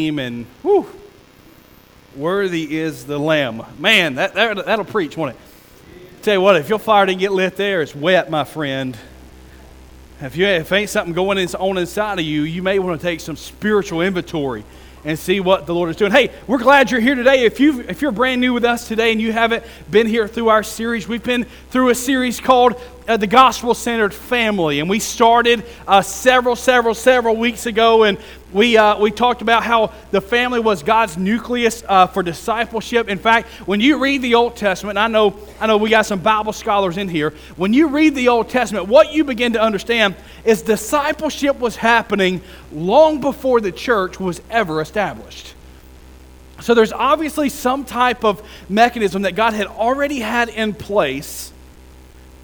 and whew, worthy is the lamb. Man, that, that, that'll preach, won't it? Tell you what, if your fire didn't get lit there, it's wet, my friend. If, you, if ain't something going on inside of you, you may want to take some spiritual inventory and see what the Lord is doing. Hey, we're glad you're here today. If, you if you're brand new with us today and you haven't been here through our series, we've been through a series called uh, The Gospel Centered Family. And we started uh, several, several, several weeks ago. And we, uh, we talked about how the family was God's nucleus uh, for discipleship. In fact, when you read the Old Testament, I know, I know we got some Bible scholars in here. When you read the Old Testament, what you begin to understand is discipleship was happening long before the church was ever established. So there's obviously some type of mechanism that God had already had in place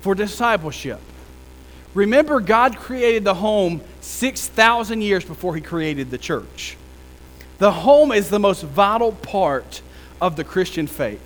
for discipleship. Remember, God created the home 6,000 years before He created the church. The home is the most vital part of the Christian faith.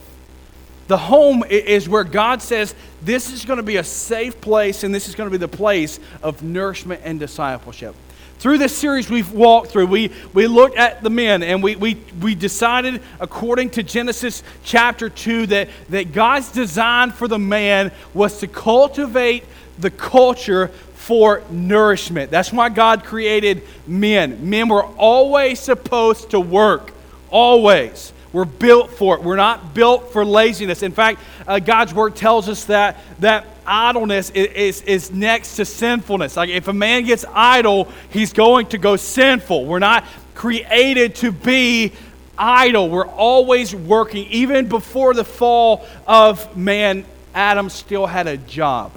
The home is where God says, This is going to be a safe place, and this is going to be the place of nourishment and discipleship. Through this series we've walked through, we, we looked at the men and we, we, we decided, according to Genesis chapter 2, that, that God's design for the man was to cultivate the culture for nourishment. That's why God created men. Men were always supposed to work, always. We're built for it. We're not built for laziness. In fact, uh, God's word tells us that, that idleness is, is, next to sinfulness. Like if a man gets idle, he's going to go sinful. We're not created to be idle. We're always working. Even before the fall of man, Adam still had a job.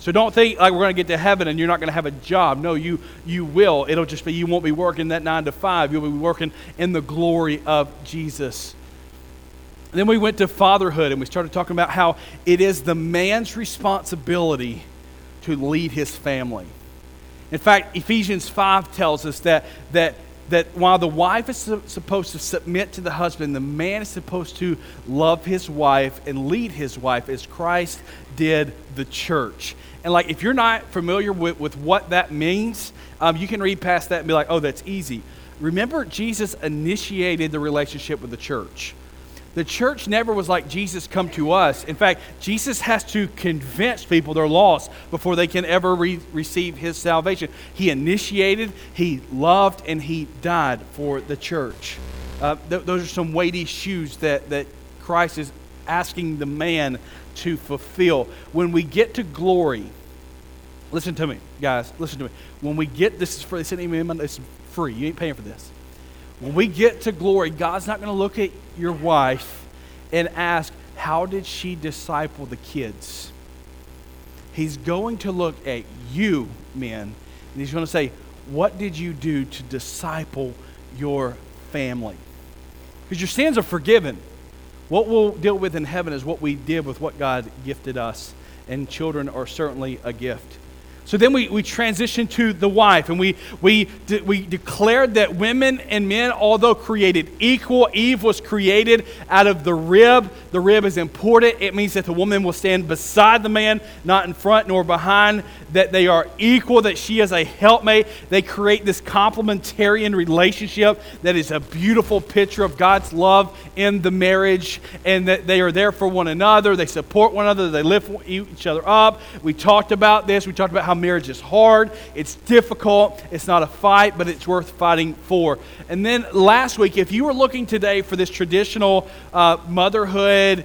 So don't think like we're going to get to heaven and you're not going to have a job. No, you you will. It'll just be you won't be working that 9 to 5. You'll be working in the glory of Jesus. Then we went to fatherhood and we started talking about how it is the man's responsibility to lead his family. In fact, Ephesians 5 tells us that that that while the wife is supposed to submit to the husband, the man is supposed to love his wife and lead his wife as Christ did the church. And like, if you're not familiar with, with what that means, um, you can read past that and be like, oh, that's easy. Remember, Jesus initiated the relationship with the church. The church never was like Jesus come to us. In fact, Jesus has to convince people they're lost before they can ever re- receive his salvation. He initiated, he loved, and he died for the church. Uh, th- those are some weighty shoes that, that Christ is asking the man to fulfill. When we get to glory, listen to me, guys, listen to me. When we get this is free, this is free. You ain't paying for this. When we get to glory, God's not going to look at your wife and ask, How did she disciple the kids? He's going to look at you, men, and he's going to say, What did you do to disciple your family? Because your sins are forgiven. What we'll deal with in heaven is what we did with what God gifted us, and children are certainly a gift. So then we, we transition to the wife, and we, we, de- we declared that women and men, although created equal, Eve was created out of the rib. The rib is important. It means that the woman will stand beside the man, not in front nor behind, that they are equal, that she is a helpmate. They create this complementarian relationship that is a beautiful picture of God's love in the marriage, and that they are there for one another. They support one another, they lift each other up. We talked about this. We talked about how marriage is hard, it's difficult, it's not a fight, but it's worth fighting for. And then last week, if you were looking today for this traditional uh, motherhood,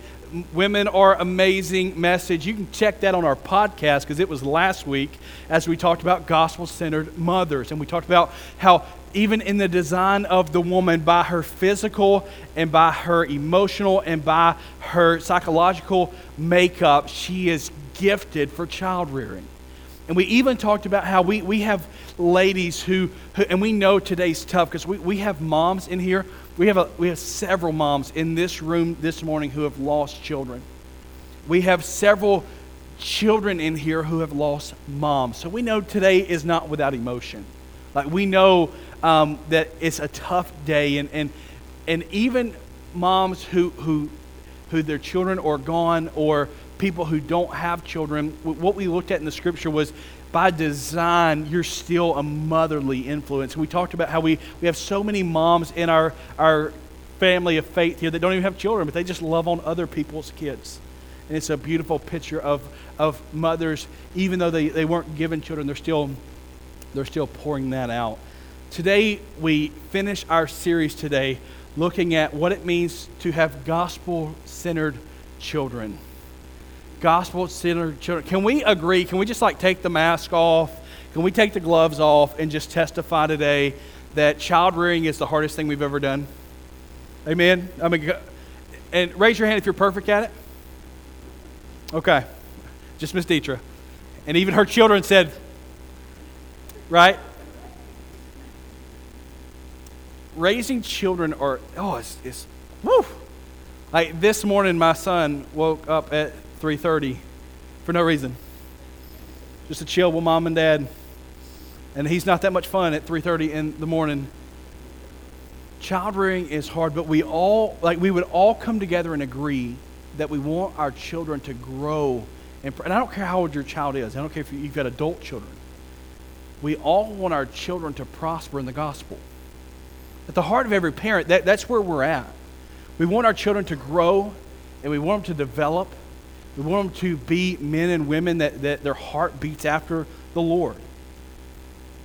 women are amazing message, you can check that on our podcast because it was last week as we talked about gospel centered mothers. And we talked about how even in the design of the woman, by her physical and by her emotional and by her psychological makeup, she is gifted for child rearing. And we even talked about how we, we have ladies who, who and we know today's tough because we, we have moms in here. We have, a, we have several moms in this room this morning who have lost children. We have several children in here who have lost moms. So we know today is not without emotion. Like we know um, that it's a tough day, and, and, and even moms who, who, who their children are gone or people who don't have children, what we looked at in the scripture was by design, you're still a motherly influence. We talked about how we, we have so many moms in our, our family of faith here that don't even have children, but they just love on other people's kids. And it's a beautiful picture of, of mothers, even though they, they weren't given children, they're still, they're still pouring that out. Today, we finish our series today looking at what it means to have gospel centered children. Gospel centered children. Can we agree? Can we just like take the mask off? Can we take the gloves off and just testify today that child rearing is the hardest thing we've ever done? Amen? I mean, and raise your hand if you're perfect at it. Okay. Just Miss Deetra. And even her children said, right? Raising children are, oh, it's, it's woo. Like this morning, my son woke up at 3.30 for no reason. Just to chill with mom and dad. And he's not that much fun at 3.30 in the morning child rearing is hard, but we all, like, we would all come together and agree that we want our children to grow. And, and I don't care how old your child is, I don't care if you've got adult children. We all want our children to prosper in the gospel. At the heart of every parent, that, that's where we're at. We want our children to grow and we want them to develop. We want them to be men and women that, that their heart beats after the Lord.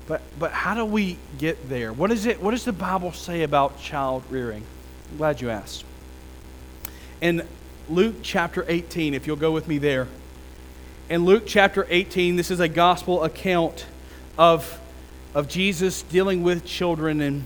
But, but how do we get there? What, is it, what does the Bible say about child rearing? I'm glad you asked. In Luke chapter 18, if you'll go with me there. In Luke chapter 18, this is a gospel account of, of Jesus dealing with children and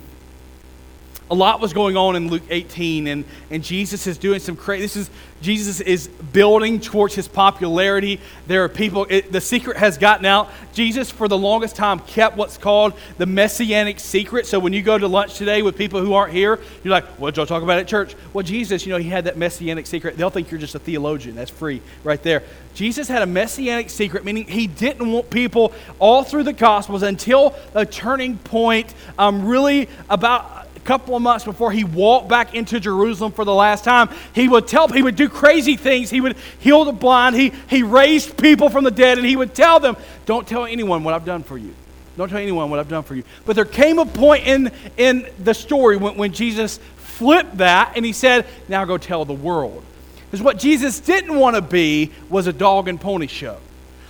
a lot was going on in Luke 18, and, and Jesus is doing some crazy. This is Jesus is building towards his popularity. There are people. It, the secret has gotten out. Jesus, for the longest time, kept what's called the messianic secret. So when you go to lunch today with people who aren't here, you're like, "What did y'all talk about at church?" Well, Jesus, you know, he had that messianic secret. They'll think you're just a theologian. That's free, right there. Jesus had a messianic secret, meaning he didn't want people all through the Gospels until a turning point, um, really about couple of months before he walked back into Jerusalem for the last time, he would tell, he would do crazy things. He would heal the blind. He, he raised people from the dead, and he would tell them, Don't tell anyone what I've done for you. Don't tell anyone what I've done for you. But there came a point in, in the story when, when Jesus flipped that and he said, Now go tell the world. Because what Jesus didn't want to be was a dog and pony show.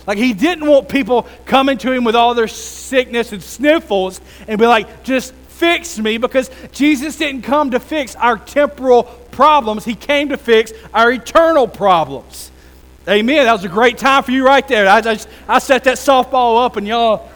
Like he didn't want people coming to him with all their sickness and sniffles and be like, just fix me because Jesus didn't come to fix our temporal problems, He came to fix our eternal problems. Amen. That was a great time for you right there. I, just, I set that softball up and y'all.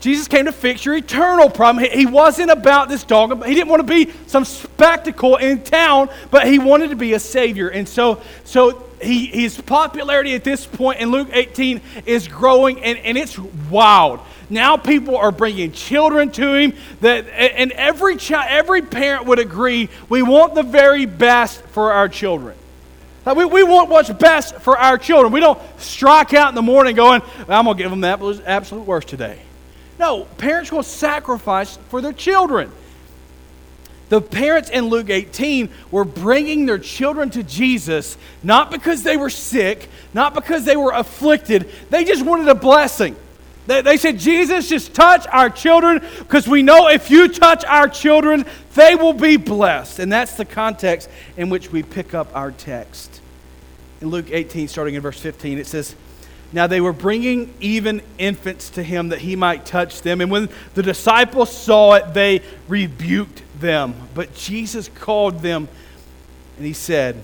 Jesus came to fix your eternal problem. He, he wasn't about this dog. He didn't want to be some spectacle in town, but he wanted to be a savior. And so, so he, his popularity at this point in Luke 18 is growing, and, and it's wild. Now people are bringing children to him. That, and every, child, every parent would agree we want the very best for our children. Like we, we want what's best for our children. We don't strike out in the morning going, I'm going to give them that absolute worst today. No, parents will sacrifice for their children. The parents in Luke 18 were bringing their children to Jesus not because they were sick, not because they were afflicted, they just wanted a blessing. They, they said, Jesus, just touch our children because we know if you touch our children, they will be blessed. And that's the context in which we pick up our text. In Luke 18, starting in verse 15, it says, Now they were bringing even infants to him that he might touch them. And when the disciples saw it, they rebuked them. But Jesus called them and he said,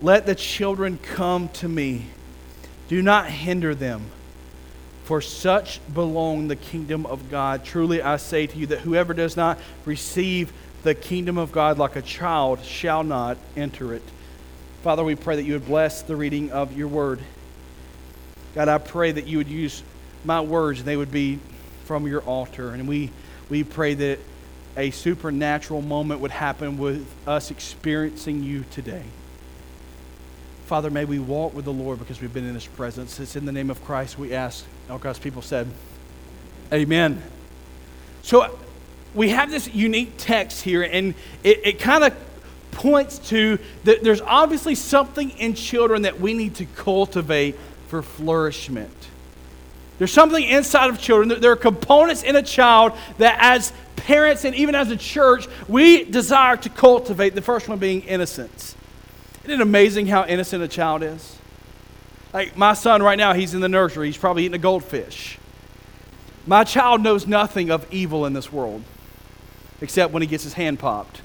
Let the children come to me, do not hinder them for such belong the kingdom of God. Truly I say to you that whoever does not receive the kingdom of God like a child shall not enter it. Father, we pray that you would bless the reading of your word. God, I pray that you would use my words and they would be from your altar. And we, we pray that a supernatural moment would happen with us experiencing you today. Father, may we walk with the Lord because we've been in his presence. It's in the name of Christ we ask. All God's people said, Amen. So we have this unique text here, and it, it kind of points to that there's obviously something in children that we need to cultivate for flourishment. There's something inside of children. There are components in a child that, as parents and even as a church, we desire to cultivate. The first one being innocence. Isn't it amazing how innocent a child is? Like my son right now, he's in the nursery. He's probably eating a goldfish. My child knows nothing of evil in this world except when he gets his hand popped,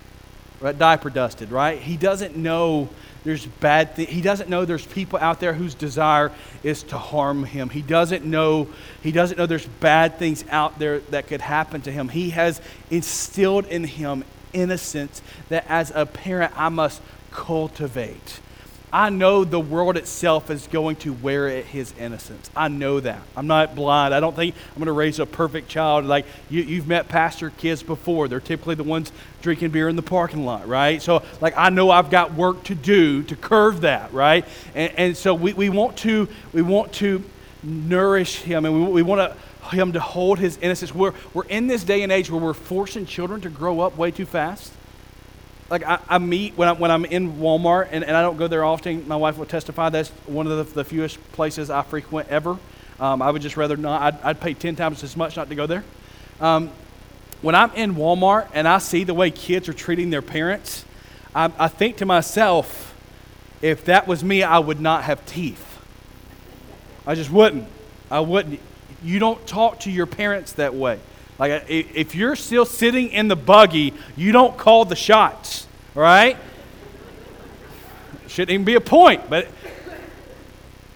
right? Diaper dusted, right? He doesn't know there's bad things. He doesn't know there's people out there whose desire is to harm him. He doesn't know he doesn't know there's bad things out there that could happen to him. He has instilled in him innocence that as a parent I must cultivate. I know the world itself is going to wear at his innocence. I know that. I'm not blind. I don't think I'm going to raise a perfect child. Like you, you've met pastor kids before. They're typically the ones drinking beer in the parking lot, right? So, like, I know I've got work to do to curve that, right? And, and so we, we want to we want to nourish him, and we, we want to him to hold his innocence. We're, we're in this day and age where we're forcing children to grow up way too fast like I, I, meet when, I, when I'm in Walmart, and, and I don't go there often. My wife will testify that's one of the, the fewest places I frequent ever. Um, I would just rather not, I'd, I'd, pay 10 times as much not to go there. Um, when I'm in Walmart and I see the way kids are treating their parents, I, I think to myself, if that was me, I would not have teeth. I just wouldn't. I wouldn't. You don't talk to your parents that way. Like, if you're still sitting in the buggy, you don't call the shots, right? Shouldn't even be a point, but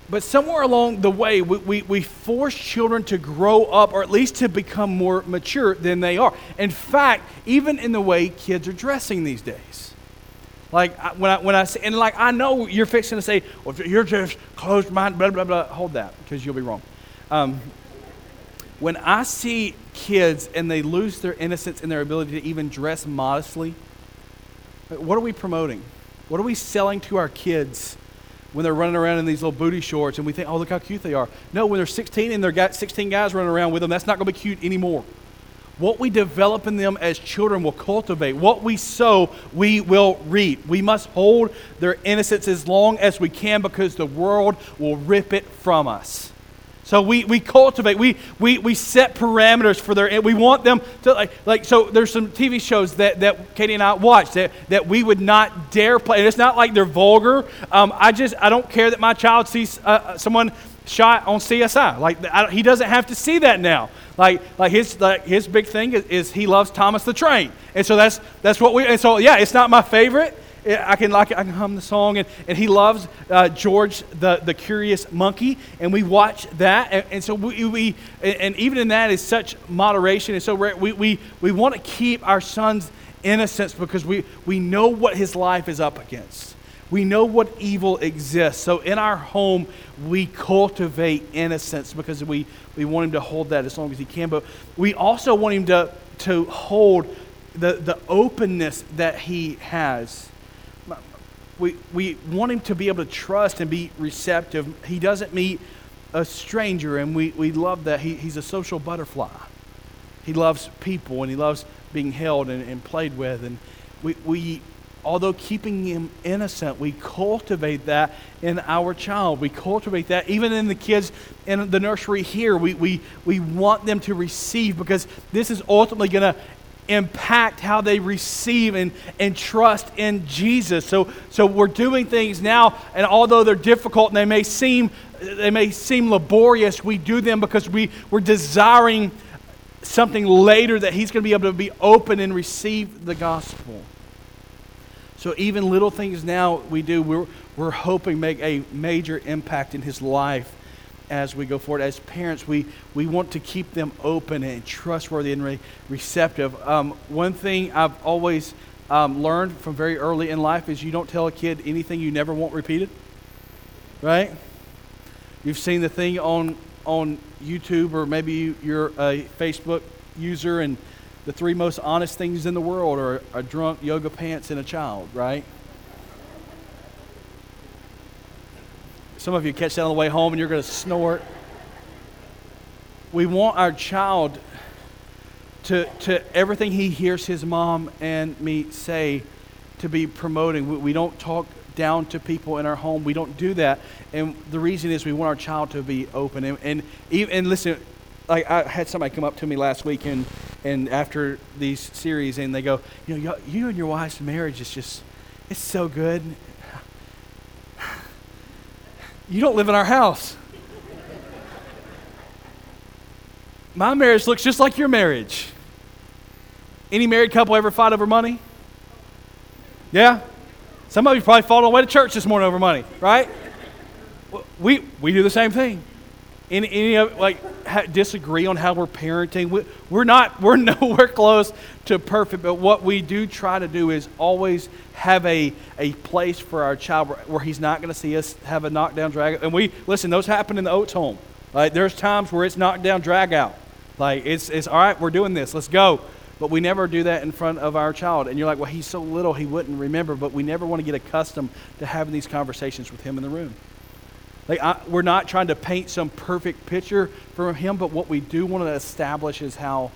but somewhere along the way, we, we, we, force children to grow up or at least to become more mature than they are. In fact, even in the way kids are dressing these days. Like when I, when I say, and like I know you're fixing to say, well, you're just closed minded, blah, blah, blah. Hold that, because you'll be wrong. Um, when I see kids and they lose their innocence and their ability to even dress modestly, what are we promoting? What are we selling to our kids when they're running around in these little booty shorts and we think, oh, look how cute they are? No, when they're 16 and they've got 16 guys running around with them, that's not going to be cute anymore. What we develop in them as children will cultivate. What we sow, we will reap. We must hold their innocence as long as we can because the world will rip it from us. So we, we cultivate, we, we, we set parameters for their, we want them to, like, like, so there's some TV shows that, that Katie and I watch that, that we would not dare play. And it's not like they're vulgar. Um, I just, I don't care that my child sees uh, uh someone shot on CSI. Like, I, he doesn't have to see that now. Like, like his, like his big thing is, is he loves Thomas the Train. And so that's, that's what we, and so yeah, it's not my favorite. I can like I can hum the song, and, and he loves uh, George the, the Curious Monkey, and we watch that, and, and so we, we and even in that is such moderation, and so we we we want to keep our son's innocence because we we know what his life is up against. We know what evil exists. So in our home, we cultivate innocence because we, we want him to hold that as long as he can. But we also want him to, to hold the, the openness that he has we, we want him to be able to trust and be receptive. He doesn't meet a stranger, and we, we love that. He, he's a social butterfly. He loves people, and he loves being held and, and played with. And we, we, although keeping him innocent, we cultivate that in our child. We cultivate that even in the kids in the nursery here. We, we, we want them to receive because this is ultimately going to impact how they receive and, and trust in Jesus. So, so we're doing things now, and although they're difficult and they may seem they may seem laborious, we do them because we, we're desiring something later that he's going to be able to be open and receive the gospel. So even little things now we do, we're, we're hoping make a major impact in his life as we go forward. As parents, we, we want to keep them open and trustworthy and re- receptive. Um, one thing I've always um, learned from very early in life is you don't tell a kid anything you never want repeated. Right? You've seen the thing on, on YouTube, or maybe you're a Facebook user, and the three most honest things in the world are a drunk, yoga pants, and a child, right? Some of you catch that on the way home and you're going to snort. We want our child to, to everything he hears his mom and me say to be promoting. We, we don't talk down to people in our home. We don't do that. And the reason is we want our child to be open. And, and, and listen, like I had somebody come up to me last week and, and after these series and they go, you know, you and your wife's marriage is just, it's so good. You don't live in our house. My marriage looks just like your marriage. Any married couple ever fight over money? Yeah? Some of you probably fought on the way to church this morning over money, right? We, we do the same thing. Any, any of, like, ha, disagree on how we're parenting. We, we're not, we're nowhere close to perfect, but what we do try to do is always have a, a place for our child where, where he's not going to see us have a knockdown drag. And we, listen, those happen in the Oates home. Like, there's times where it's knockdown drag out. Like, it's, it's all right, we're doing this, let's go. But we never do that in front of our child. And you're like, well, he's so little, he wouldn't remember. But we never want to get accustomed to having these conversations with him in the room. Like, I, we're not trying to paint some perfect picture for him, but what we do want to establish is how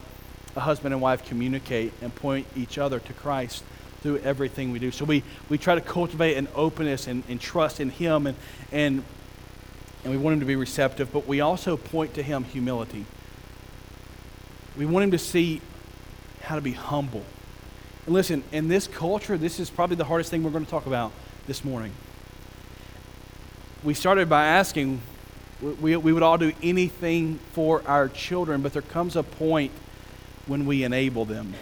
a husband and wife communicate and point each other to Christ through everything we do. So we, we try to cultivate an openness and, and trust in him, and, and, and we want him to be receptive, but we also point to him humility. We want him to see how to be humble. And listen, in this culture, this is probably the hardest thing we're going to talk about this morning. We started by asking, we, we would all do anything for our children, but there comes a point when we enable them.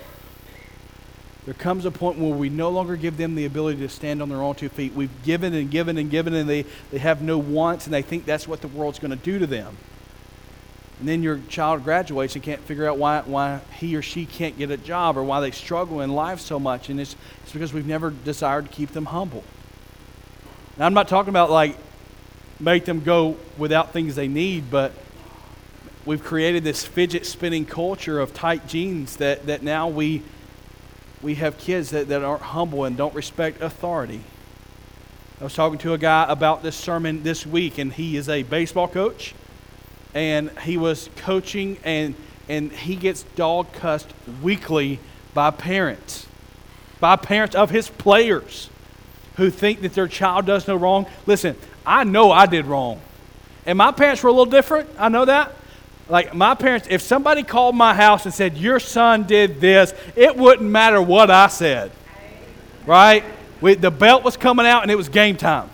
There comes a point where we no longer give them the ability to stand on their own two feet. We've given and given and given, and they, they have no wants, and they think that's what the world's going to do to them and then your child graduates and can't figure out why, why he or she can't get a job or why they struggle in life so much. And it's, it's because we've never desired to keep them humble. Now, I'm not talking about like make them go without things they need, but we've created this fidget spinning culture of tight jeans that, that now we, we have kids that, that aren't humble and don't respect authority. I was talking to a guy about this sermon this week, and he is a baseball coach and he was coaching, and, and he gets dog cussed weekly by parents, by parents of his players who think that their child does no wrong. Listen, I know I did wrong. And my parents were a little different. I know that. Like my parents, if somebody called my house and said, Your son did this, it wouldn't matter what I said. Right? We, the belt was coming out and it was game time.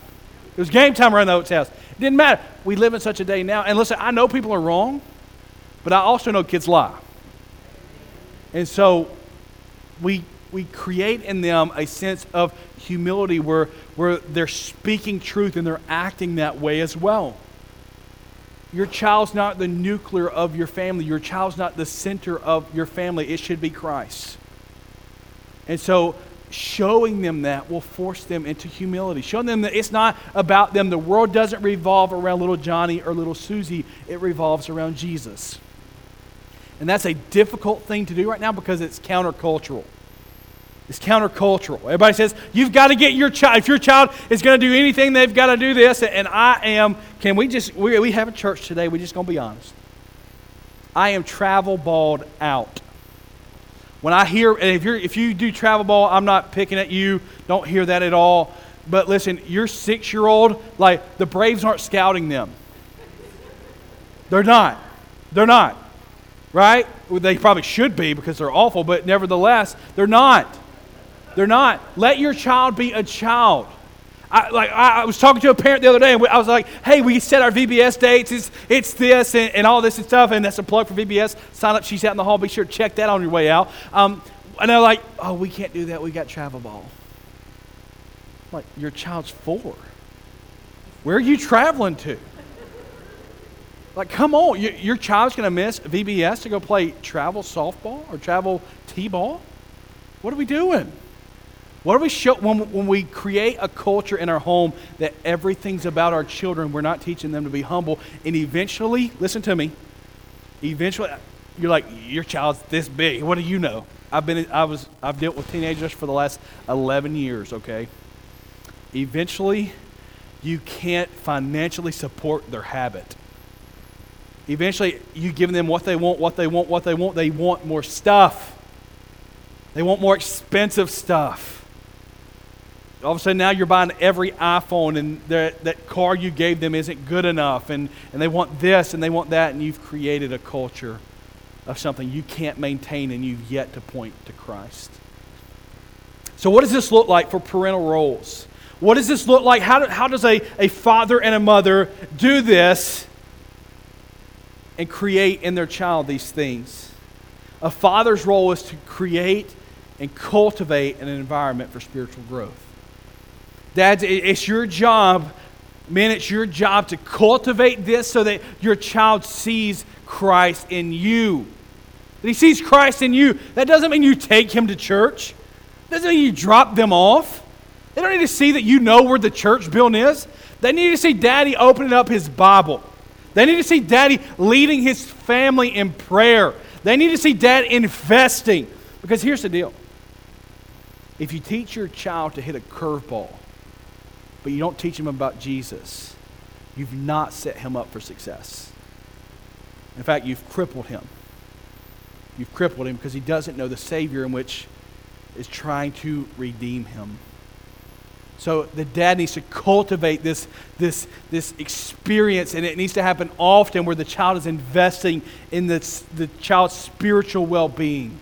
It was game time around the house. It didn't matter. We live in such a day now. And listen, I know people are wrong, but I also know kids lie. And so we, we create in them a sense of humility where, where they're speaking truth and they're acting that way as well. Your child's not the nuclear of your family. Your child's not the center of your family. It should be Christ. And so showing them that will force them into humility. Showing them that it's not about them. The world doesn't revolve around little Johnny or little Susie, it revolves around Jesus. And that's a difficult thing to do right now because it's countercultural. It's countercultural. Everybody says, you've got to get your child. If your child is going to do anything, they've got to do this. And I am, can we just, we, we have a church today, we're just going to be honest. I am travel balled out when I hear, and if, you're, if you do travel ball, I'm not picking at you. Don't hear that at all. But listen, your six year old, like, the Braves aren't scouting them. They're not. They're not. Right? They probably should be because they're awful, but nevertheless, they're not. They're not. Let your child be a child. I, like I, was talking to a parent the other day, and I was like, "Hey, we set our VBS dates. It's, it's this and, and all this and stuff." And that's a plug for VBS. Sign up. She's out in the hall. Be sure to check that on your way out. Um, and they're like, "Oh, we can't do that. We got travel ball." I'm like your child's four. Where are you traveling to? Like, come on, your, your child's going to miss VBS to go play travel softball or travel t-ball. What are we doing? What do we show when, when we create a culture in our home that everything's about our children? We're not teaching them to be humble. And eventually, listen to me, eventually, you're like, your child's this big. What do you know? I've been, I was, I've dealt with teenagers for the last 11 years, okay? Eventually, you can't financially support their habit. Eventually, you give them what they want, what they want, what they want. They want more stuff. They want more expensive stuff. All of a sudden now you're buying every iPhone and that car you gave them isn't good enough and, and they want this and they want that and you've created a culture of something you can't maintain and you've yet to point to Christ. So, what does this look like for parental roles? What does this look like? How, do, how does a, a father and a mother do this and create in their child these things? A father's role is to create and cultivate an environment for spiritual growth. Dads, it's your job, man, it's your job to cultivate this so that your child sees Christ in you. That he sees Christ in you. That doesn't mean you take him to church. Doesn't mean you drop them off. They don't need to see that you know where the church building is. They need to see daddy opening up his Bible. They need to see daddy leading his family in prayer. They need to see dad investing. Because here's the deal if you teach your child to hit a curveball, but you don't teach him about Jesus, you've not set him up for success. In fact, you've crippled him. You've crippled him because he doesn't know the Savior in which is trying to redeem him. So the dad needs to cultivate this, this, this experience, and it needs to happen often where the child is investing in the, the child's spiritual well being.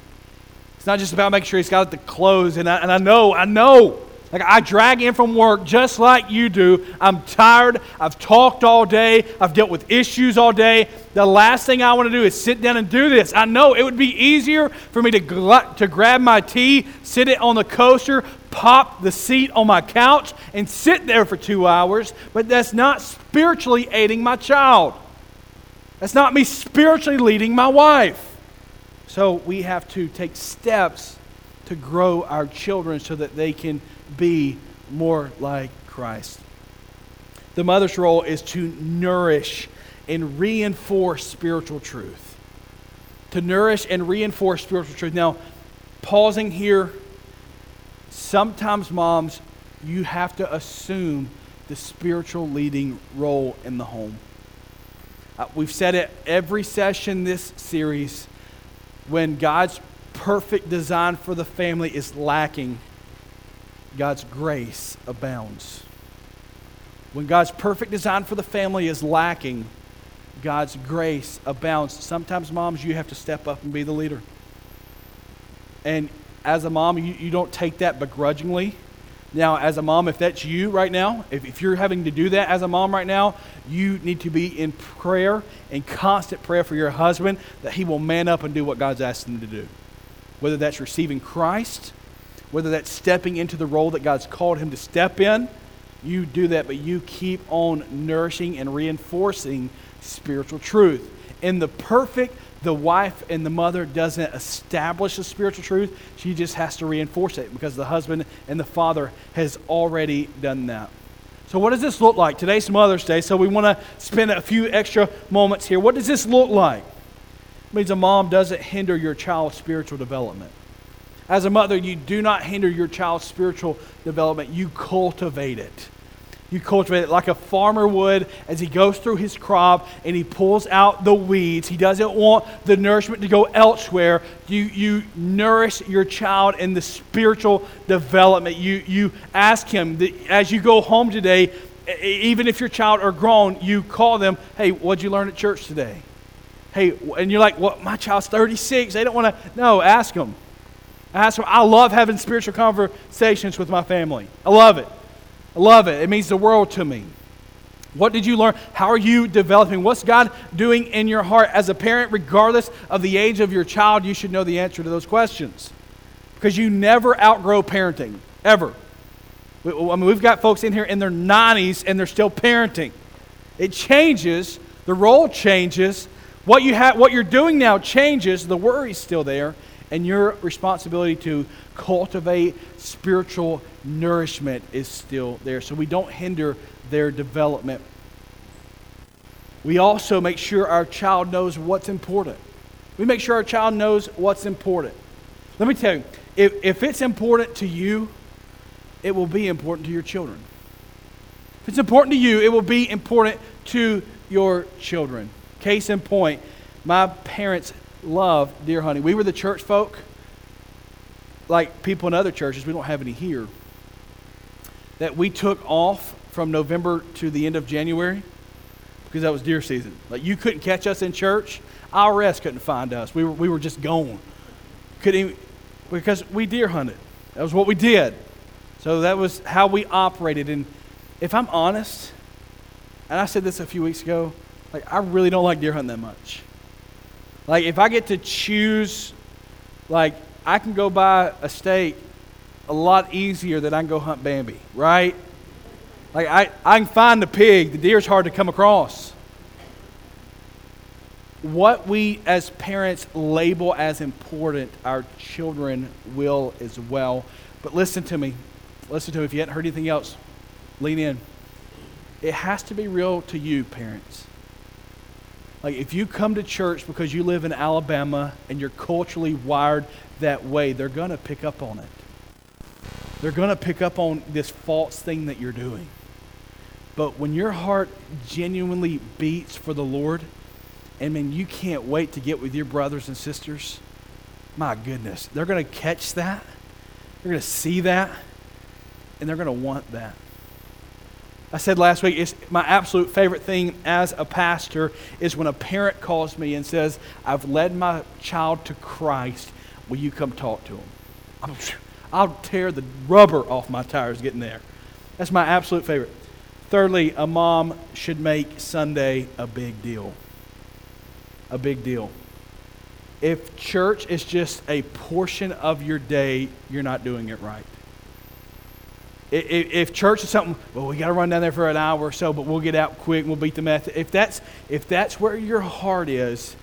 It's not just about making sure he's got the clothes, and I, and I know, I know like I drag in from work just like you do. I'm tired. I've talked all day. I've dealt with issues all day. The last thing I want to do is sit down and do this. I know it would be easier for me to, gl- to grab my tea, sit it on the coaster, pop the seat on my couch, and sit there for two hours, but that's not spiritually aiding my child. That's not me spiritually leading my wife. So we have to take steps to grow our children so that they can be more like Christ. The mother's role is to nourish and reinforce spiritual truth. To nourish and reinforce spiritual truth. Now, pausing here, sometimes, moms, you have to assume the spiritual leading role in the home. Uh, we've said it every session this series when God's perfect design for the family is lacking God's grace abounds. When God's perfect design for the family is lacking, God's grace abounds. Sometimes, moms, you have to step up and be the leader. And as a mom, you, you don't take that begrudgingly. Now, as a mom, if that's you right now, if, if you're having to do that as a mom right now, you need to be in prayer, in constant prayer for your husband, that he will man up and do what God's asked him to do. Whether that's receiving Christ whether that's stepping into the role that God's called him to step in, you do that, but you keep on nourishing and reinforcing spiritual truth. In the perfect, the wife and the mother doesn't establish the spiritual truth, she just has to reinforce it because the husband and the father has already done that. So, what does this look like? Today's Mother's Day, so we want to spend a few extra moments here. What does this look like? It means a mom doesn't hinder your child's spiritual development. As a mother, you do not hinder your child's spiritual development, you cultivate it. You cultivate it like a farmer would as he goes through his crop and he pulls out the weeds. He doesn't want the nourishment to go elsewhere. You, you nourish your child in the spiritual development. You, you ask him, that as you go home today, even if your child are grown, you call them, hey, what'd you learn at church today? Hey, and you're like, well, my child's 36. They don't want to. No, ask them. Why I love having spiritual conversations with my family. I love it. I love it. It means the world to me. What did you learn? How are you developing? What's God doing in your heart? As a parent, regardless of the age of your child, you should know the answer to those questions. Because you never outgrow parenting, ever. I mean, we've got folks in here in their 90s and they're still parenting. It changes, the role changes, what, you have, what you're doing now changes, the worry's still there, and your responsibility to cultivate spiritual nourishment is still there. So we don't hinder their development. We also make sure our child knows what's important. We make sure our child knows what's important. Let me tell you, if, if it's important to you, it will be important to your children. If it's important to you, it will be important to your children. Case in point, my parents love deer hunting. We were the church folk, like people in other churches. We don't have any here. that we took off from November to the end of January because that was deer season. Like you couldn't catch us in church. IRS couldn't find us. We were, we were just gone. Couldn't even, because we deer hunted. That was what we did. So that was how we operated. And if I'm honest, and I said this a few weeks ago, like I really don't like deer hunting that much. Like if I get to choose, like I can go buy a steak a lot easier than I can go hunt Bambi, right? Like I, I can find the pig. The deer's hard to come across. What we as parents label as important, our children will as well. But listen to me. Listen to me. If you hadn't heard anything else, lean in. It has to be real to you, parents. Like, if you come to church because you live in Alabama and you're culturally wired that way, they're going to pick up on it. They're going to pick up on this false thing that you're doing. But when your heart genuinely beats for the Lord, and man, you can't wait to get with your brothers and sisters, my goodness, they're going to catch that. They're going to see that, and they're going to want that. I said last week, it's my absolute favorite thing as a pastor is when a parent calls me and says, I've led my child to Christ. Will you come talk to him? I'm, I'll tear the rubber off my tires getting there. That's my absolute favorite. Thirdly, a mom should make Sunday a big deal. A big deal. If church is just a portion of your day, you're not doing it right if church is something, well, we got to run down there for an hour or so, but we'll get out quick and we'll beat the meth. If that's, if that's where your heart is,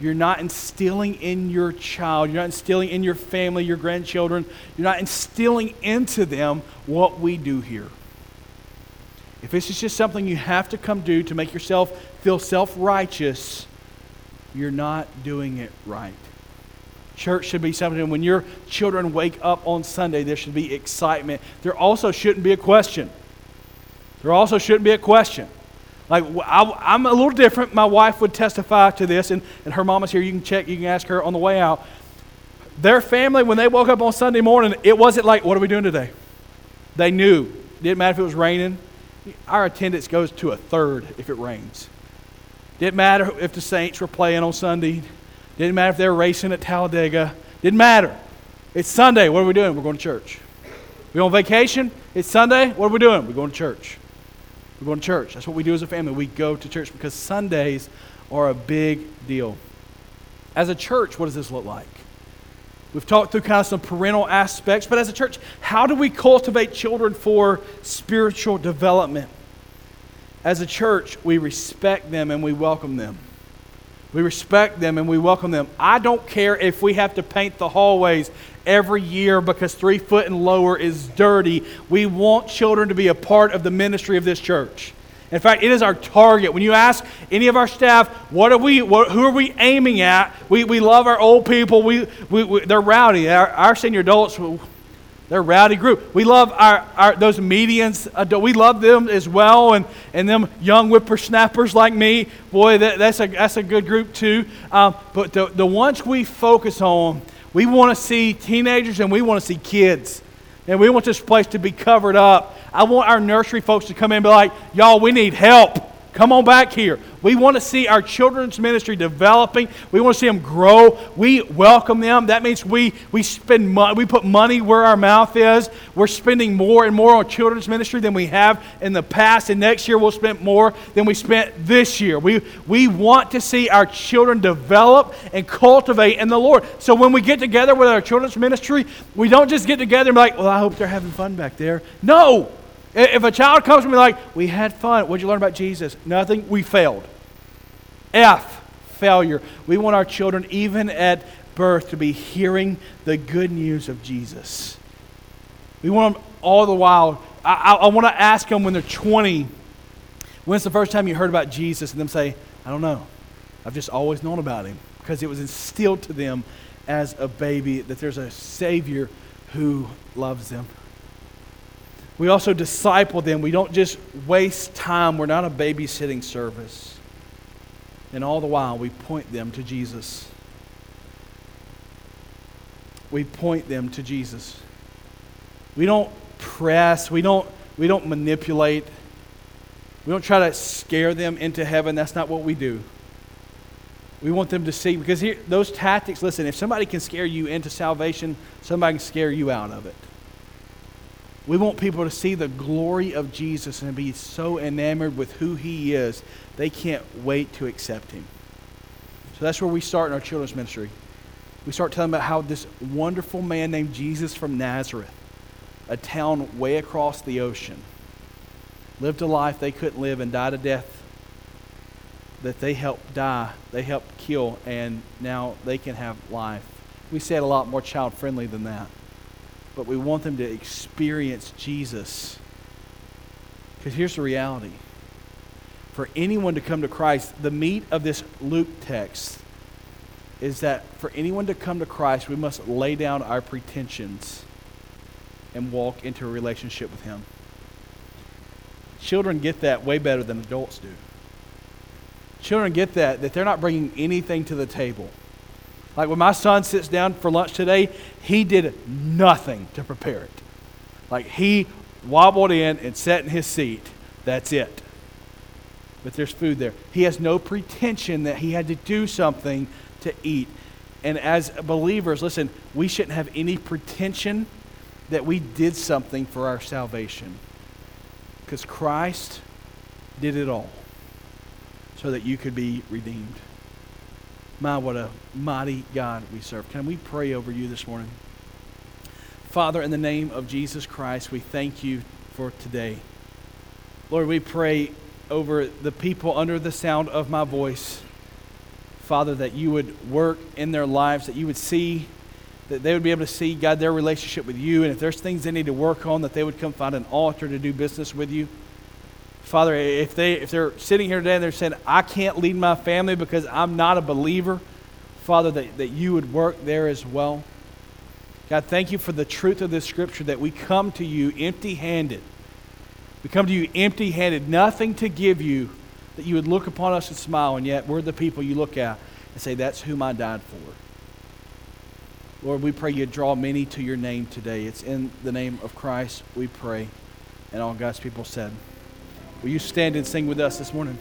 you're not instilling in your child, you're not instilling in your family, your grandchildren, you're not instilling into them what we do here. If this is just something you have to come do to make yourself feel self righteous, you're not doing it right. Church should be something when your children wake up on Sunday, there should be excitement. There also shouldn't be a question. There also shouldn't be a question. Like, I, am a little different. My wife would testify to this, and, and her mama's here. You can check, you can ask her on the way out. Their family, when they woke up on Sunday morning, it wasn't like, what are we doing today? They knew. Didn't matter if it was raining. Our attendance goes to a third if it rains. Didn't matter if the Saints were playing on Sunday. Didn't matter if they were racing at Talladega. Didn't matter. It's Sunday. What are we doing? We're going to church. We on vacation? It's Sunday. What are we doing? We're going to church. We're going to church. That's what we do as a family. We go to church because Sundays are a big deal. As a church, what does this look like? We've talked through kind of some parental aspects, but as a church, how do we cultivate children for spiritual development? As a church, we respect them and we welcome them. We respect them and we welcome them. I don't care if we have to paint the hallways every year because three foot and lower is dirty. We want children to be a part of the ministry of this church. In fact, it is our target. When you ask any of our staff, what are we, what, who are we aiming at? We, we love our old people. We, we, we they're rowdy. Our, our senior adults, they're a rowdy group. We love our, our those medians. We love them as well, and, and them young whippersnappers like me. Boy, that, that's, a, that's a good group too. Um, but the, the ones we focus on, we want to see teenagers and we want to see kids. And we want this place to be covered up. I want our nursery folks to come in and be like, y'all, we need help. Come on back here. We want to see our children's ministry developing. We want to see them grow. We welcome them. That means we, we spend money, we put money where our mouth is. We're spending more and more on children's ministry than we have in the past. And next year we'll spend more than we spent this year. We, we want to see our children develop and cultivate in the Lord. So when we get together with our children's ministry, we don't just get together and be like, well, I hope they're having fun back there. No, if a child comes to me like, we had fun, what'd you learn about Jesus? Nothing, we failed. F, failure. We want our children, even at birth, to be hearing the good news of Jesus. We want them all the while. I, I, I want to ask them when they're 20, when's the first time you heard about Jesus? And them say, I don't know. I've just always known about him because it was instilled to them as a baby that there's a Savior who loves them. We also disciple them. We don't just waste time. We're not a babysitting service. And all the while, we point them to Jesus. We point them to Jesus. We don't press. We don't, We don't manipulate. We don't try to scare them into heaven. That's not what we do. We want them to see, because here, those tactics, listen, if somebody can scare you into salvation, somebody can scare you out of it. We want people to see the glory of Jesus and be so enamored with who he is, they can't wait to accept him. So that's where we start in our children's ministry. We start telling about how this wonderful man named Jesus from Nazareth, a town way across the ocean, lived a life they couldn't live and died a death that they helped die, they helped kill, and now they can have life. We say it a lot more child friendly than that. But we want them to experience Jesus. Because here's the reality for anyone to come to Christ, the meat of this Luke text is that for anyone to come to Christ, we must lay down our pretensions and walk into a relationship with Him. Children get that way better than adults do. Children get that, that they're not bringing anything to the table. Like when my son sits down for lunch today, he did nothing to prepare it. Like he wobbled in and sat in his seat. That's it. But there's food there. He has no pretension that he had to do something to eat. And as believers, listen, we shouldn't have any pretension that we did something for our salvation. Because Christ did it all so that you could be redeemed. My, what a mighty God we serve. Can we pray over you this morning? Father, in the name of Jesus Christ, we thank you for today. Lord, we pray over the people under the sound of my voice. Father, that you would work in their lives, that you would see, that they would be able to see, God, their relationship with you. And if there's things they need to work on, that they would come find an altar to do business with you. Father, if, they, if they're sitting here today and they're saying, I can't lead my family because I'm not a believer, Father, that, that you would work there as well. God, thank you for the truth of this scripture that we come to you empty handed. We come to you empty handed, nothing to give you, that you would look upon us and smile, and yet we're the people you look at and say, That's whom I died for. Lord, we pray you draw many to your name today. It's in the name of Christ we pray. And all God's people said, Will you stand and sing with us this morning?